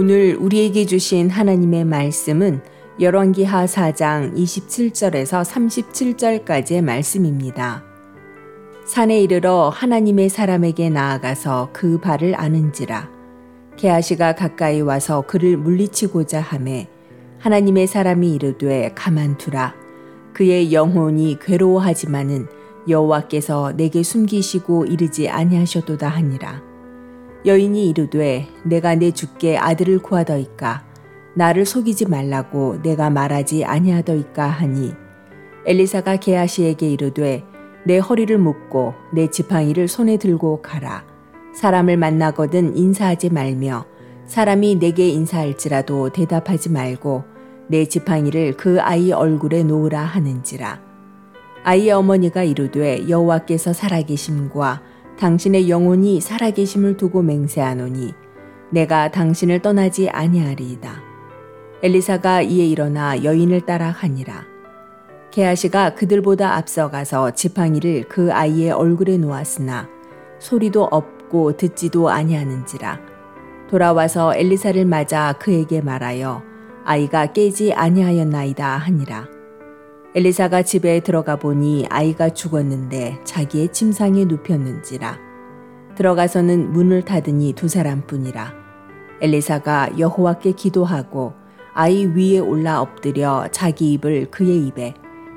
오늘 우리에게 주신 하나님의 말씀은 열왕기하 4장 27절에서 37절까지의 말씀입니다. 산에 이르러 하나님의 사람에게 나아가서 그 발을 아는지라. 게하시가 가까이 와서 그를 물리치고자 하매 하나님의 사람이 이르되 가만두라. 그의 영혼이 괴로워하지만은 여호와께서 내게 숨기시고 이르지 아니하셨도다 하니라 여인이 이르되 내가 내 주께 아들을 구하더이까? 나를 속이지 말라고 내가 말하지 아니하더이까 하니? 엘리사가 게하시에게 이르되 내 허리를 묶고 내 지팡이를 손에 들고 가라. 사람을 만나거든 인사하지 말며 사람이 내게 인사할지라도 대답하지 말고 내 지팡이를 그 아이 얼굴에 놓으라 하는지라. 아이의 어머니가 이르되 여호와께서 살아계심과 당신의 영혼이 살아계심을 두고 맹세하노니 내가 당신을 떠나지 아니하리이다. 엘리사가 이에 일어나 여인을 따라 가니라. 게하시가 그들보다 앞서가서 지팡이를 그 아이의 얼굴에 놓았으나 소리도 없고 듣지도 아니하는지라. 돌아와서 엘리사를 맞아 그에게 말하여 아이가 깨지 아니하였나이다 하니라. 엘리사가 집에 들어가 보니 아이가 죽었는데 자기의 침상에 눕혔는지라. 들어가서는 문을 닫으니 두 사람뿐이라. 엘리사가 여호와께 기도하고 아이 위에 올라 엎드려 자기 입을 그의 입에,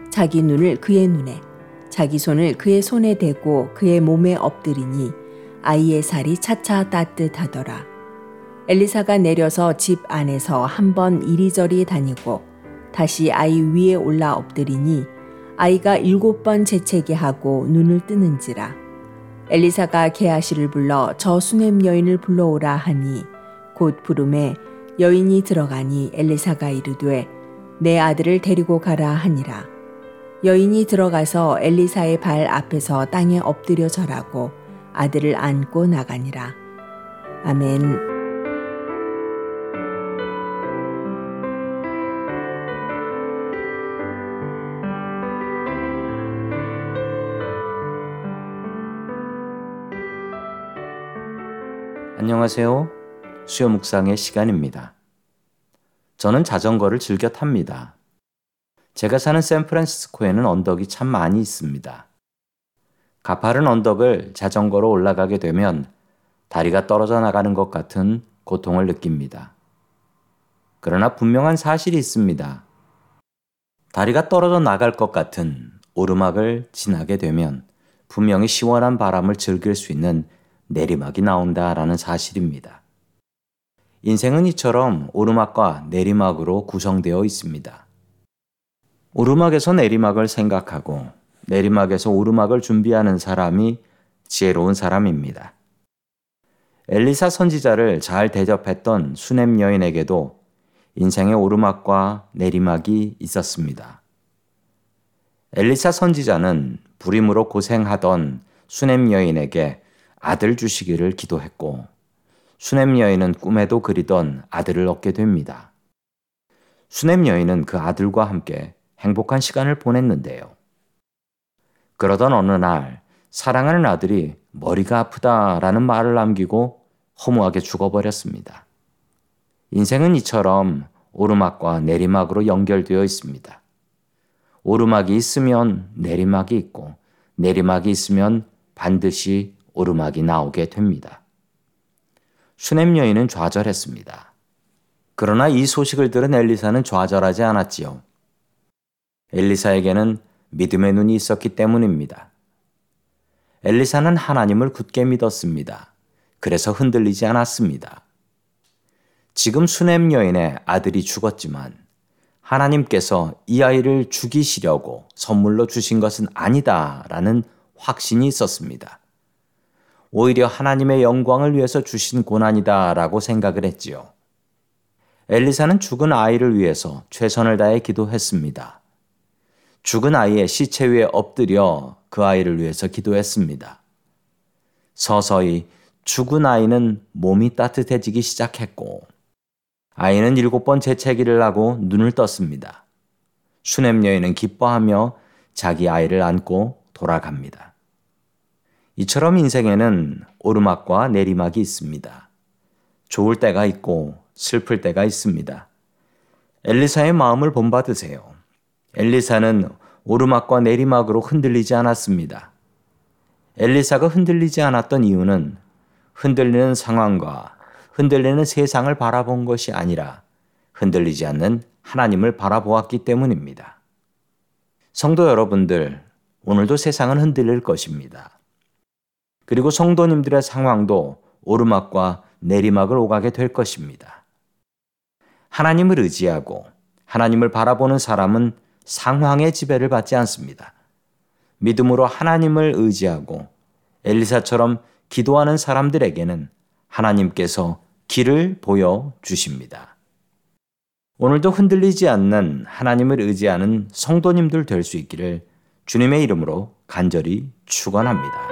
자기 눈을 그의 눈에, 자기 손을 그의 손에 대고 그의 몸에 엎드리니 아이의 살이 차차 따뜻하더라. 엘리사가 내려서 집 안에서 한번 이리저리 다니고 다시 아이 위에 올라 엎드리니 아이가 일곱 번 재채기 하고 눈을 뜨는지라. 엘리사가 게하시를 불러 저 수넴 여인을 불러오라 하니 곧 부름에 여인이 들어가니 엘리사가 이르되 내 아들을 데리고 가라 하니라. 여인이 들어가서 엘리사의 발 앞에서 땅에 엎드려 절하고 아들을 안고 나가니라. 아멘. 안녕하세요. 수요 묵상의 시간입니다. 저는 자전거를 즐겨 탑니다. 제가 사는 샌프란시스코에는 언덕이 참 많이 있습니다. 가파른 언덕을 자전거로 올라가게 되면 다리가 떨어져 나가는 것 같은 고통을 느낍니다. 그러나 분명한 사실이 있습니다. 다리가 떨어져 나갈 것 같은 오르막을 지나게 되면 분명히 시원한 바람을 즐길 수 있는 내리막이 나온다라는 사실입니다. 인생은 이처럼 오르막과 내리막으로 구성되어 있습니다. 오르막에서 내리막을 생각하고 내리막에서 오르막을 준비하는 사람이 지혜로운 사람입니다. 엘리사 선지자를 잘 대접했던 수넴 여인에게도 인생의 오르막과 내리막이 있었습니다. 엘리사 선지자는 불임으로 고생하던 수넴 여인에게 아들 주시기를 기도했고 수넴 여인은 꿈에도 그리던 아들을 얻게 됩니다. 수넴 여인은 그 아들과 함께 행복한 시간을 보냈는데요. 그러던 어느 날 사랑하는 아들이 머리가 아프다라는 말을 남기고 허무하게 죽어버렸습니다. 인생은 이처럼 오르막과 내리막으로 연결되어 있습니다. 오르막이 있으면 내리막이 있고 내리막이 있으면 반드시 오르막이 나오게 됩니다. 수넴 여인은 좌절했습니다. 그러나 이 소식을 들은 엘리사는 좌절하지 않았지요. 엘리사에게는 믿음의 눈이 있었기 때문입니다. 엘리사는 하나님을 굳게 믿었습니다. 그래서 흔들리지 않았습니다. 지금 수넴 여인의 아들이 죽었지만 하나님께서 이 아이를 죽이시려고 선물로 주신 것은 아니다라는 확신이 있었습니다. 오히려 하나님의 영광을 위해서 주신 고난이다라고 생각을 했지요. 엘리사는 죽은 아이를 위해서 최선을 다해 기도했습니다. 죽은 아이의 시체 위에 엎드려 그 아이를 위해서 기도했습니다. 서서히 죽은 아이는 몸이 따뜻해지기 시작했고, 아이는 일곱 번 재채기를 하고 눈을 떴습니다. 수넴 여인은 기뻐하며 자기 아이를 안고 돌아갑니다. 이처럼 인생에는 오르막과 내리막이 있습니다. 좋을 때가 있고 슬플 때가 있습니다. 엘리사의 마음을 본받으세요. 엘리사는 오르막과 내리막으로 흔들리지 않았습니다. 엘리사가 흔들리지 않았던 이유는 흔들리는 상황과 흔들리는 세상을 바라본 것이 아니라 흔들리지 않는 하나님을 바라보았기 때문입니다. 성도 여러분들, 오늘도 세상은 흔들릴 것입니다. 그리고 성도님들의 상황도 오르막과 내리막을 오가게 될 것입니다. 하나님을 의지하고 하나님을 바라보는 사람은 상황의 지배를 받지 않습니다. 믿음으로 하나님을 의지하고 엘리사처럼 기도하는 사람들에게는 하나님께서 길을 보여 주십니다. 오늘도 흔들리지 않는 하나님을 의지하는 성도님들 될 수 있기를 주님의 이름으로 간절히 축원합니다.